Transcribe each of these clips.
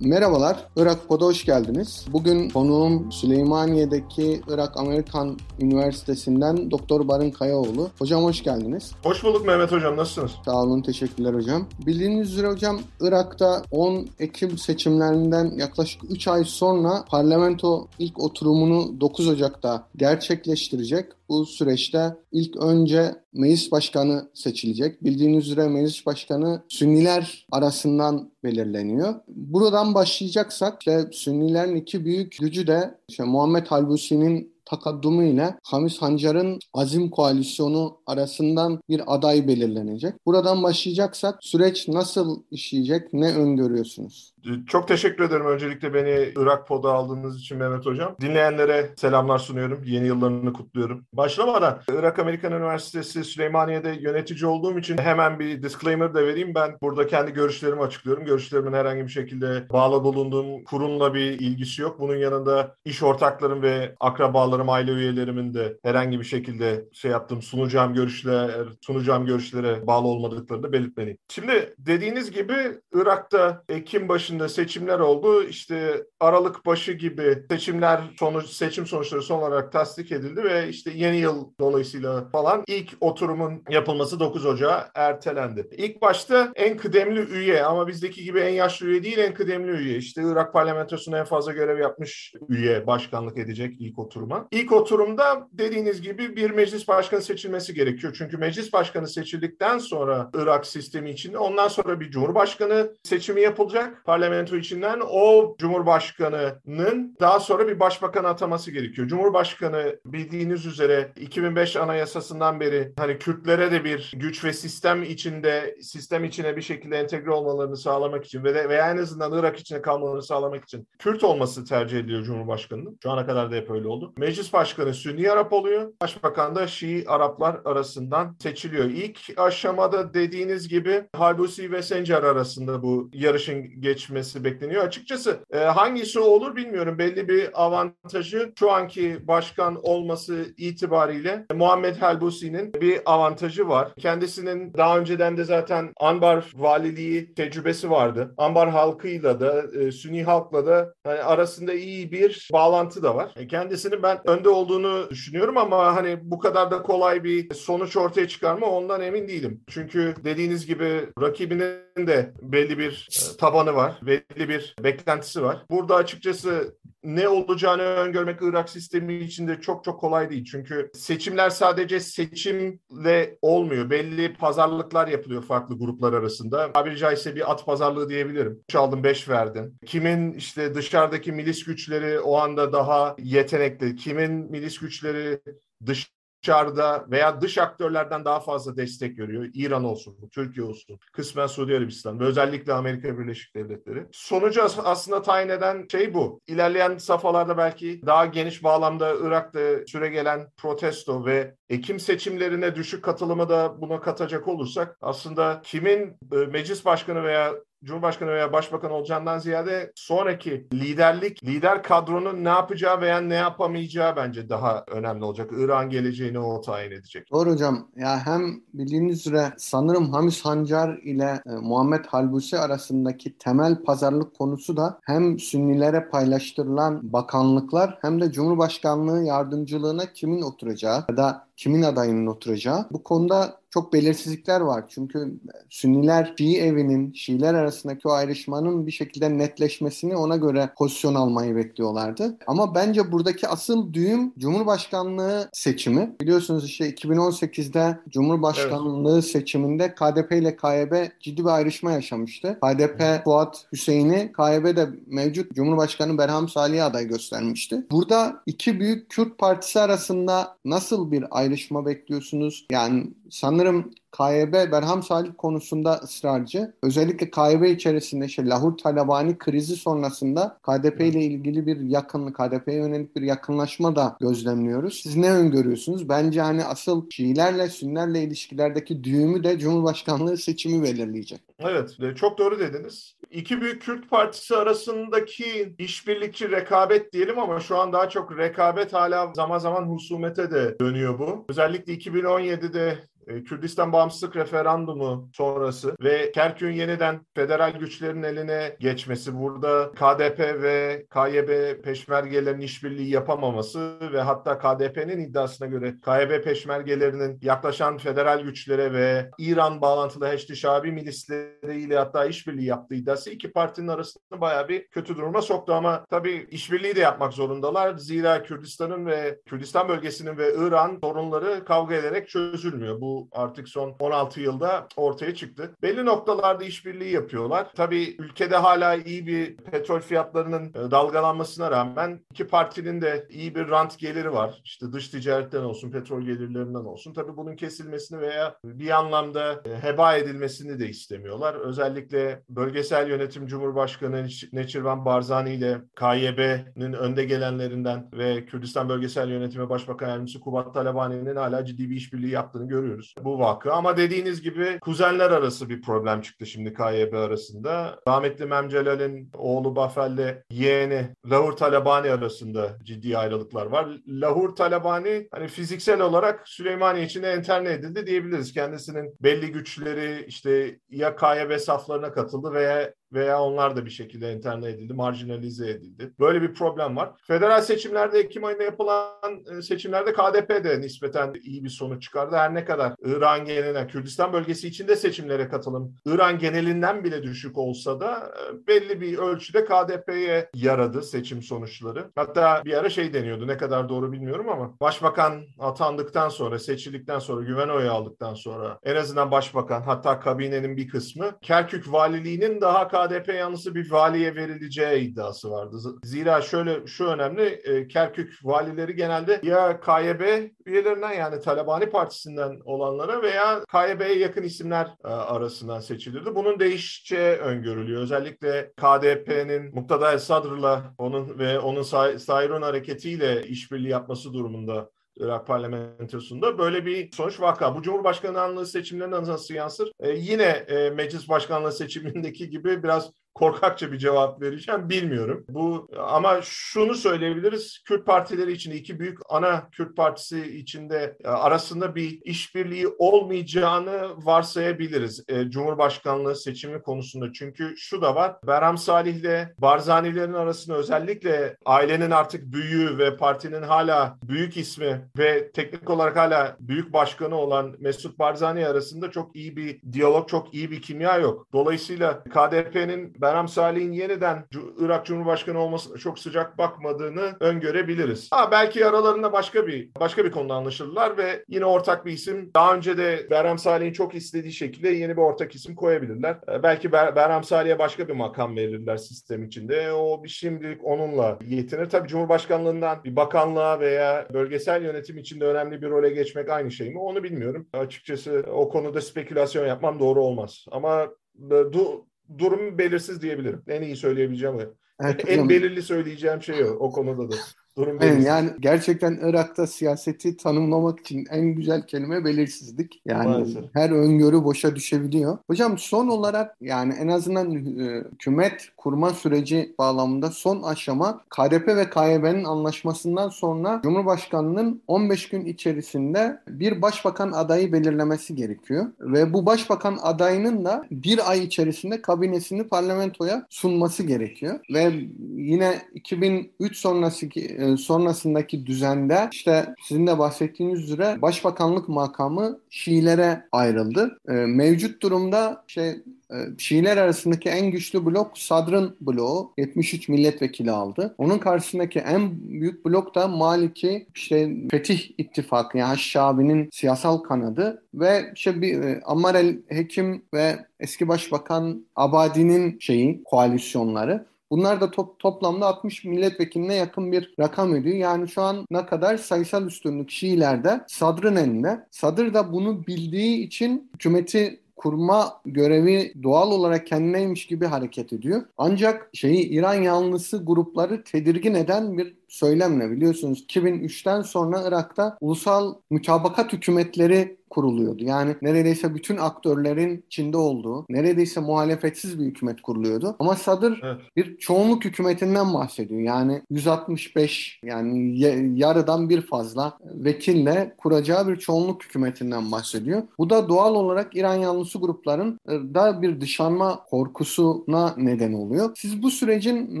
Merhabalar, Irak Pod'a hoş geldiniz. Bugün konuğum Süleymaniye'deki Irak Amerikan Üniversitesi'nden Doktor Barın Kayaoğlu. Hocam hoş geldiniz. Hoş bulduk Mehmet Hocam, nasılsınız? Sağ olun, teşekkürler hocam. Bildiğiniz üzere hocam, Irak'ta 10 Ekim seçimlerinden yaklaşık 3 ay sonra parlamento ilk oturumunu 9 Ocak'ta gerçekleştirecek. Bu süreçte ilk önce meclis başkanı seçilecek. Bildiğiniz üzere meclis başkanı Sünniler arasından belirleniyor. Buradan başlayacaksak işte Sünnilerin iki büyük gücü de işte Muhammed Halbusi'nin takaddumu ile Hamis Hancar'ın Azim Koalisyonu arasından bir aday belirlenecek. Buradan başlayacaksak süreç nasıl işleyecek, ne öngörüyorsunuz? Çok teşekkür ederim öncelikle beni Irak Pod'a aldığınız için Mehmet Hocam. Dinleyenlere selamlar sunuyorum. Yeni yıllarını kutluyorum. Başlamadan Irak Amerikan Üniversitesi Süleymaniye'de yönetici olduğum için hemen bir disclaimer da vereyim. Ben burada kendi görüşlerimi açıklıyorum. Görüşlerimin herhangi bir şekilde bağlı bulunduğum kurumla bir ilgisi yok. Bunun yanında iş ortaklarım ve akrabalarım, aile üyelerimin de herhangi bir şekilde şey yaptığım sunacağım görüşler, sunacağım görüşlere bağlı olmadıklarını belirtmeliyim. Şimdi dediğiniz gibi Irak'ta Ekim başında seçimler oldu. İşte Aralık başı gibi seçimler sonuç seçim sonuçları son olarak tasdik edildi ve işte yeni yıl dolayısıyla falan ilk oturumun yapılması 9 Ocağı ertelendi. İlk başta en kıdemli üye ama bizdeki gibi en yaşlı üye değil en kıdemli üye. İşte Irak parlamentosunda en fazla görev yapmış üye başkanlık edecek ilk oturuma. İlk oturumda dediğiniz gibi bir meclis başkanı seçilmesi gerekiyor. Çünkü meclis başkanı seçildikten sonra Irak sistemi içinde ondan sonra bir cumhurbaşkanı seçimi yapılacak parlamento içinden o Cumhurbaşkanı'nın daha sonra bir başbakan ataması gerekiyor. Cumhurbaşkanı bildiğiniz üzere 2005 Anayasası'ndan beri hani Kürtlere de bir güç ve sistem içinde sistem içine bir şekilde entegre olmalarını sağlamak için ve de veya en azından Irak içine kalmalarını sağlamak için Kürt olması tercih ediliyor Cumhurbaşkanı'nın. Şu ana kadar da hep öyle oldu. Meclis Başkanı Sünni Arap oluyor. Başbakan da Şii Araplar arasından seçiliyor. İlk aşamada dediğiniz gibi Halbusi ve Sencer arasında bu yarışın geç geçmesi bekleniyor. Açıkçası e, hangisi olur bilmiyorum. Belli bir avantajı şu anki başkan olması itibariyle Muhammed Helbusi'nin bir avantajı var. Kendisinin daha önceden de zaten Anbar valiliği tecrübesi vardı. Anbar halkıyla da e, Sünni halkla da hani arasında iyi bir bağlantı da var. E, kendisinin ben önde olduğunu düşünüyorum ama hani bu kadar da kolay bir sonuç ortaya çıkarma ondan emin değilim. Çünkü dediğiniz gibi rakibinin de belli bir e, tabanı var belli bir beklentisi var. Burada açıkçası ne olacağını öngörmek Irak sistemi içinde çok çok kolay değil. Çünkü seçimler sadece seçimle olmuyor. Belli pazarlıklar yapılıyor farklı gruplar arasında. Tabiri caizse bir at pazarlığı diyebilirim. Çaldın beş verdin. Kimin işte dışarıdaki milis güçleri o anda daha yetenekli, kimin milis güçleri dış dışarıda veya dış aktörlerden daha fazla destek görüyor. İran olsun, Türkiye olsun, kısmen Suudi Arabistan ve özellikle Amerika Birleşik Devletleri. Sonucu aslında tayin eden şey bu. İlerleyen safhalarda belki daha geniş bağlamda Irak'ta süre gelen protesto ve Ekim seçimlerine düşük katılımı da buna katacak olursak aslında kimin e, meclis başkanı veya Cumhurbaşkanı veya Başbakan olacağından ziyade sonraki liderlik, lider kadronun ne yapacağı veya ne yapamayacağı bence daha önemli olacak. İran geleceğini o tayin edecek. Doğru hocam. Ya hem bildiğiniz üzere sanırım Hamis Hancar ile e, Muhammed Halbusi arasındaki temel pazarlık konusu da hem Sünnilere paylaştırılan bakanlıklar hem de Cumhurbaşkanlığı yardımcılığına kimin oturacağı ya da kimin adayının oturacağı. Bu konuda çok belirsizlikler var. Çünkü Sünniler Şii evinin, Şiiler arasındaki o ayrışmanın bir şekilde netleşmesini ona göre pozisyon almayı bekliyorlardı. Ama bence buradaki asıl düğüm Cumhurbaşkanlığı seçimi. Biliyorsunuz işte 2018'de Cumhurbaşkanlığı evet. seçiminde KDP ile KYB ciddi bir ayrışma yaşamıştı. KDP Fuat Hüseyin'i, KYB de mevcut Cumhurbaşkanı Berham Salih'e aday göstermişti. Burada iki büyük Kürt partisi arasında nasıl bir ayrışma bekliyorsunuz? Yani sanırım KYB Berham Salih konusunda ısrarcı. Özellikle KYB içerisinde işte Lahur Talabani krizi sonrasında KDP ile ilgili bir yakınlık, KDP'ye yönelik bir yakınlaşma da gözlemliyoruz. Siz ne öngörüyorsunuz? Bence hani asıl Şiilerle, Sünnilerle ilişkilerdeki düğümü de Cumhurbaşkanlığı seçimi belirleyecek. Evet, e, çok doğru dediniz. İki büyük Kürt partisi arasındaki işbirlikçi rekabet diyelim ama şu an daha çok rekabet hala zaman zaman husumete de dönüyor bu. Özellikle 2017'de e, Kürdistan bağımsızlık referandumu sonrası ve Kerkük'ün yeniden federal güçlerin eline geçmesi, burada KDP ve KYB peşmergelerinin işbirliği yapamaması ve hatta KDP'nin iddiasına göre KYB peşmergelerinin yaklaşan federal güçlere ve İran bağlantılı Heşti Şabi milisleriyle hatta işbirliği yaptığı iddiası iki partinin arasında bayağı bir kötü duruma soktu ama tabii işbirliği de yapmak zorundalar. Zira Kürdistan'ın ve Kürdistan bölgesinin ve İran sorunları kavga ederek çözülmüyor. Bu artık son 16 yılda ortaya çıktı. Belli noktalarda işbirliği yapıyorlar. Tabii ülkede hala iyi bir petrol fiyatlarının e, dalgalanmasına rağmen iki partinin de iyi bir rant geliri var. İşte dış ticaretten olsun, petrol gelirlerinden olsun. Tabii bunun kesilmesini veya bir anlamda e, heba edilmesini de istemiyorlar. Özellikle bölgesel yönetim Cumhurbaşkanı Neçirvan Barzani ile KYB'nin önde gelenlerinden ve Kürdistan Bölgesel Yönetimi Başbakan Yardımcısı Kubat Talabani'nin hala ciddi bir işbirliği yaptığını görüyoruz. Bu vakı ama dediğiniz gibi kuzenler arası bir problem çıktı şimdi KYB arasında. Rahmetli Memcelal'in oğlu Bafel'le yeğeni Lahur Talabani arasında ciddi ayrılıklar var. Lahur Talabani hani fiziksel olarak Süleymaniye içinde enterne edildi diyebiliriz. Kendisinin belli güçleri işte ya KYB saflarına katıldı veya veya onlar da bir şekilde enterne edildi, marjinalize edildi. Böyle bir problem var. Federal seçimlerde Ekim ayında yapılan e, seçimlerde KDP de nispeten iyi bir sonuç çıkardı. Her ne kadar İran geneline, Kürdistan bölgesi içinde seçimlere katılım İran genelinden bile düşük olsa da e, belli bir ölçüde KDP'ye yaradı seçim sonuçları. Hatta bir ara şey deniyordu ne kadar doğru bilmiyorum ama başbakan atandıktan sonra, seçildikten sonra, güven oyu aldıktan sonra en azından başbakan hatta kabinenin bir kısmı Kerkük valiliğinin daha KDP yanlısı bir valiye verileceği iddiası vardı. Zira şöyle şu önemli, e, Kerkük valileri genelde ya KYB üyelerinden yani Talabani Partisi'nden olanlara veya KYB'ye yakın isimler e, arasından seçilirdi. Bunun değişeceği öngörülüyor. Özellikle KDP'nin Muktadar El Sadr'la onun ve onun Sayrun hareketiyle işbirliği yapması durumunda Irak parlamentosunda böyle bir sonuç vaka. Bu Cumhurbaşkanlığı seçimlerine nasıl yansır? Ee, yine e, meclis başkanlığı seçimindeki gibi biraz korkakça bir cevap vereceğim bilmiyorum. Bu ama şunu söyleyebiliriz. Kürt partileri için iki büyük ana Kürt partisi içinde e, arasında bir işbirliği olmayacağını varsayabiliriz. E, Cumhurbaşkanlığı seçimi konusunda. Çünkü şu da var. Berham Salih ile Barzanilerin arasında özellikle ailenin artık büyüğü ve partinin hala büyük ismi ve teknik olarak hala büyük başkanı olan Mesut Barzani arasında çok iyi bir diyalog, çok iyi bir kimya yok. Dolayısıyla KDP'nin Berham Salih'in yeniden Irak Cumhurbaşkanı olmasına çok sıcak bakmadığını öngörebiliriz. Ha belki aralarında başka bir başka bir konuda anlaşırlar ve yine ortak bir isim daha önce de Berham Salih'in çok istediği şekilde yeni bir ortak isim koyabilirler. Ee, belki Ber Salih'e başka bir makam verirler sistem içinde. O bir şimdilik onunla yetinir. Tabii Cumhurbaşkanlığından bir bakanlığa veya bölgesel yönetim içinde önemli bir role geçmek aynı şey mi? Onu bilmiyorum. Açıkçası o konuda spekülasyon yapmam doğru olmaz. Ama e, du durum belirsiz diyebilirim. En iyi söyleyebileceğim o. Evet, en belirli söyleyeceğim şey o, o konuda da. Durum evet, yani gerçekten Irak'ta siyaseti tanımlamak için en güzel kelime belirsizlik. Yani Maalesef. her öngörü boşa düşebiliyor. Hocam son olarak yani en azından e, hükümet kurma süreci bağlamında son aşama KDP ve KYB'nin anlaşmasından sonra Cumhurbaşkanı'nın 15 gün içerisinde bir başbakan adayı belirlemesi gerekiyor. Ve bu başbakan adayının da bir ay içerisinde kabinesini parlamentoya sunması gerekiyor. Ve yine 2003 sonrası e, sonrasındaki düzende işte sizin de bahsettiğiniz üzere başbakanlık makamı Şiilere ayrıldı. E, mevcut durumda şey e, Şiiler arasındaki en güçlü blok Sadr'ın bloğu 73 milletvekili aldı. Onun karşısındaki en büyük blok da Maliki işte Fetih İttifakı yani Şabi'nin siyasal kanadı ve işte bir e, Ammar el Hekim ve eski başbakan Abadi'nin şeyi koalisyonları. Bunlar da top, toplamda 60 milletvekiline yakın bir rakam ediyor. Yani şu an ne kadar sayısal üstünlük Şiilerde Sadr'ın elinde. Sadr da bunu bildiği için hükümeti kurma görevi doğal olarak kendineymiş gibi hareket ediyor. Ancak şeyi İran yanlısı grupları tedirgin eden bir söylem ne biliyorsunuz? 2003'ten sonra Irak'ta ulusal mütabakat hükümetleri kuruluyordu. Yani neredeyse bütün aktörlerin içinde olduğu, neredeyse muhalefetsiz bir hükümet kuruluyordu. Ama Sadır evet. bir çoğunluk hükümetinden bahsediyor. Yani 165 yani yarıdan bir fazla vekille kuracağı bir çoğunluk hükümetinden bahsediyor. Bu da doğal olarak İran yanlısı grupların e, da bir dışlanma korkusuna neden oluyor. Siz bu sürecin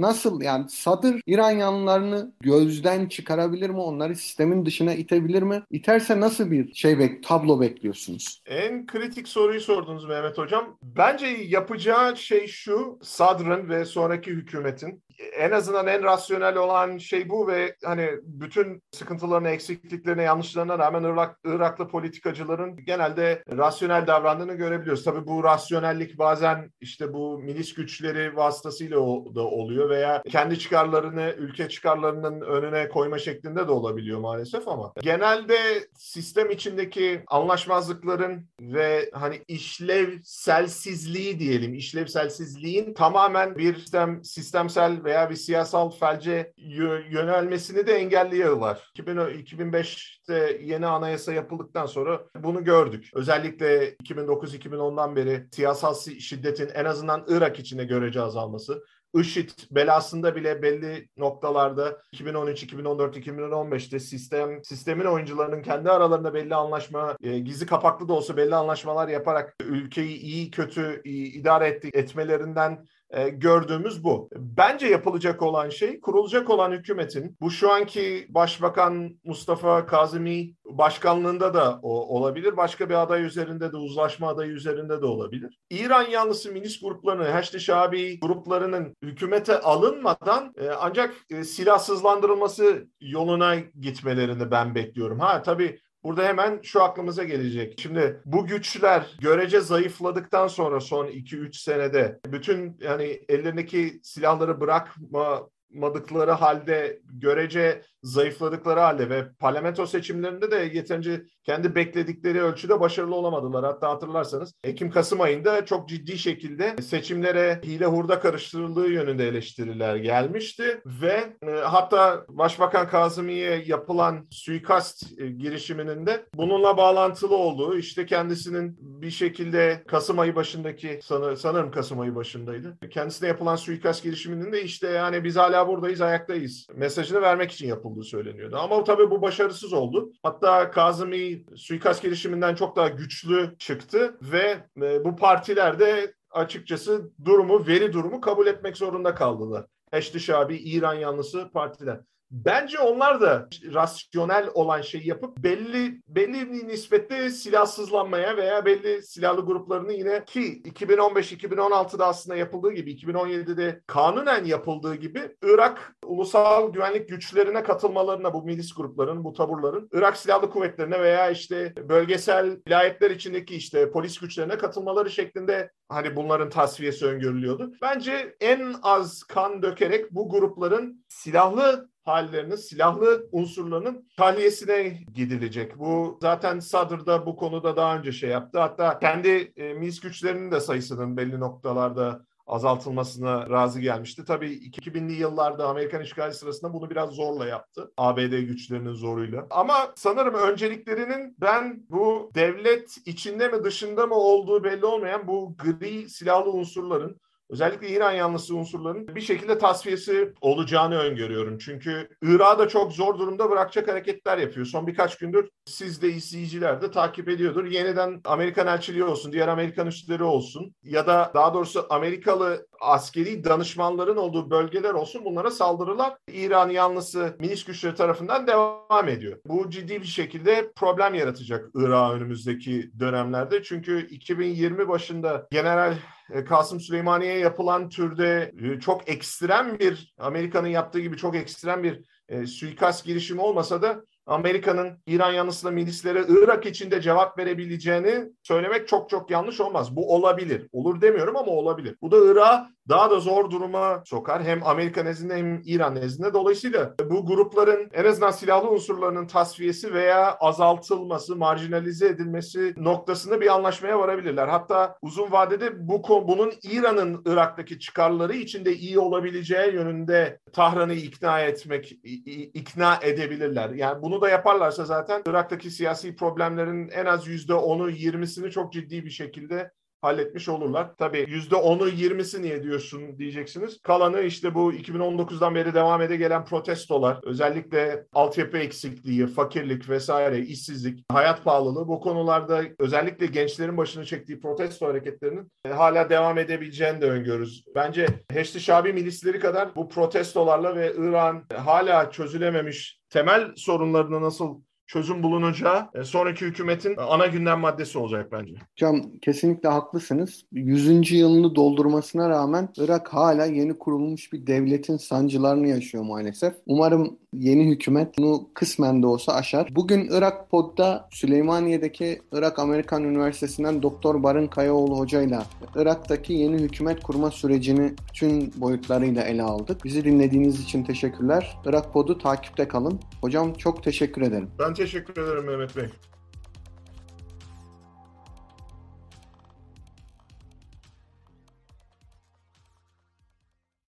nasıl yani Sadır İran yanlılarını gözden çıkarabilir mi? Onları sistemin dışına itebilir mi? İterse nasıl bir şey bek tablo bekliyorsunuz? En kritik soruyu sordunuz Mehmet Hocam. Bence yapacağı şey şu, Sadr'ın ve sonraki hükümetin en azından en rasyonel olan şey bu ve hani bütün sıkıntılarına, eksikliklerine, yanlışlarına rağmen Irak, Iraklı politikacıların genelde rasyonel davrandığını görebiliyoruz. Tabii bu rasyonellik bazen işte bu milis güçleri vasıtasıyla da oluyor veya kendi çıkarlarını ülke çıkarlarının önüne koyma şeklinde de olabiliyor maalesef ama genelde sistem içindeki anlaşmazlıkların ve hani işlevselsizliği diyelim, işlevselsizliğin tamamen bir sistem sistemsel veya bir siyasal felce yönelmesini de engelliyorlar. 2005'te yeni anayasa yapıldıktan sonra bunu gördük. Özellikle 2009-2010'dan beri siyasal şiddetin en azından Irak içinde görece azalması, IŞİD belasında bile belli noktalarda 2013, 2014, 2015'te sistem sistemin oyuncularının kendi aralarında belli anlaşma, e, gizli kapaklı da olsa belli anlaşmalar yaparak ülkeyi iyi kötü iyi, idare etti, etmelerinden e, gördüğümüz bu. Bence yapılacak olan şey kurulacak olan hükümetin bu şu anki Başbakan Mustafa Kazimi başkanlığında da o, olabilir. Başka bir aday üzerinde de uzlaşma adayı üzerinde de olabilir. İran yanlısı milis gruplarını, Haçlı Şabi gruplarının hükümete alınmadan e, ancak e, silahsızlandırılması yoluna gitmelerini ben bekliyorum. Ha tabii Burada hemen şu aklımıza gelecek. Şimdi bu güçler görece zayıfladıktan sonra son 2-3 senede bütün yani ellerindeki silahları bırakma madıkları halde görece zayıfladıkları halde ve parlamento seçimlerinde de yeterince kendi bekledikleri ölçüde başarılı olamadılar. Hatta hatırlarsanız Ekim-Kasım ayında çok ciddi şekilde seçimlere hile hurda karıştırıldığı yönünde eleştiriler gelmişti ve e, hatta Başbakan Kazımi'ye yapılan suikast e, girişiminin de bununla bağlantılı olduğu işte kendisinin bir şekilde Kasım ayı başındaki sanır, sanırım Kasım ayı başındaydı. Kendisine yapılan suikast girişiminin de işte yani biz hala buradayız ayaktayız mesajını vermek için yapıldı yapıldığı söyleniyordu. Ama tabii bu başarısız oldu. Hatta Kazımi suikast girişiminden çok daha güçlü çıktı ve e, bu partiler de açıkçası durumu, veri durumu kabul etmek zorunda kaldılar. Eşli Şabi, İran yanlısı partiler. Bence onlar da rasyonel olan şeyi yapıp belli belli bir nispette silahsızlanmaya veya belli silahlı gruplarını yine ki 2015-2016'da aslında yapıldığı gibi 2017'de kanunen yapıldığı gibi Irak ulusal güvenlik güçlerine katılmalarına bu milis grupların, bu taburların Irak silahlı kuvvetlerine veya işte bölgesel vilayetler içindeki işte polis güçlerine katılmaları şeklinde hani bunların tasfiyesi öngörülüyordu. Bence en az kan dökerek bu grupların silahlı hallerinin, silahlı unsurlarının tahliyesine gidilecek. Bu zaten Sadr'da bu konuda daha önce şey yaptı. Hatta kendi e, milis güçlerinin de sayısının belli noktalarda azaltılmasına razı gelmişti. Tabii 2000'li yıllarda Amerikan işgali sırasında bunu biraz zorla yaptı. ABD güçlerinin zoruyla. Ama sanırım önceliklerinin ben bu devlet içinde mi dışında mı olduğu belli olmayan bu gri silahlı unsurların özellikle İran yanlısı unsurların bir şekilde tasfiyesi olacağını öngörüyorum. Çünkü Irak'ı da çok zor durumda bırakacak hareketler yapıyor. Son birkaç gündür siz de izleyiciler de takip ediyordur. Yeniden Amerikan elçiliği olsun, diğer Amerikan üsleri olsun ya da daha doğrusu Amerikalı askeri danışmanların olduğu bölgeler olsun bunlara saldırılar İran yanlısı milis güçleri tarafından devam ediyor. Bu ciddi bir şekilde problem yaratacak Irak önümüzdeki dönemlerde. Çünkü 2020 başında General Kasım Süleymaniye yapılan türde e, çok ekstrem bir Amerika'nın yaptığı gibi çok ekstrem bir e, suikast girişimi olmasa da Amerika'nın İran yanısında milislere Irak içinde cevap verebileceğini söylemek çok çok yanlış olmaz. Bu olabilir. Olur demiyorum ama olabilir. Bu da Irak'a daha da zor duruma sokar. Hem Amerika nezdinde hem İran nezdinde. Dolayısıyla bu grupların en azından silahlı unsurlarının tasfiyesi veya azaltılması, marjinalize edilmesi noktasında bir anlaşmaya varabilirler. Hatta uzun vadede bu bunun İran'ın Irak'taki çıkarları için de iyi olabileceği yönünde Tahran'ı ikna etmek, ikna edebilirler. Yani bunu da yaparlarsa zaten Irak'taki siyasi problemlerin en az %10'u 20'sini çok ciddi bir şekilde halletmiş olurlar. Tabii %10'u 20'si niye diyorsun diyeceksiniz. Kalanı işte bu 2019'dan beri devam ede gelen protestolar, özellikle altyapı eksikliği, fakirlik vesaire, işsizlik, hayat pahalılığı bu konularda özellikle gençlerin başını çektiği protesto hareketlerinin e, hala devam edebileceğini de öngörürüz. Bence Heşti Şabi milisleri kadar bu protestolarla ve İran hala çözülememiş temel sorunlarını nasıl çözüm bulunacağı e, sonraki hükümetin ana gündem maddesi olacak bence. Hocam kesinlikle haklısınız. 100. yılını doldurmasına rağmen Irak hala yeni kurulmuş bir devletin sancılarını yaşıyor maalesef. Umarım yeni hükümet bunu kısmen de olsa aşar. Bugün Irak Pod'da Süleymaniye'deki Irak Amerikan Üniversitesi'nden Doktor Barın Kayaoğlu hocayla Irak'taki yeni hükümet kurma sürecini tüm boyutlarıyla ele aldık. Bizi dinlediğiniz için teşekkürler. Irak Pod'u takipte kalın. Hocam çok teşekkür ederim. Ben teşekkür ederim Mehmet Bey.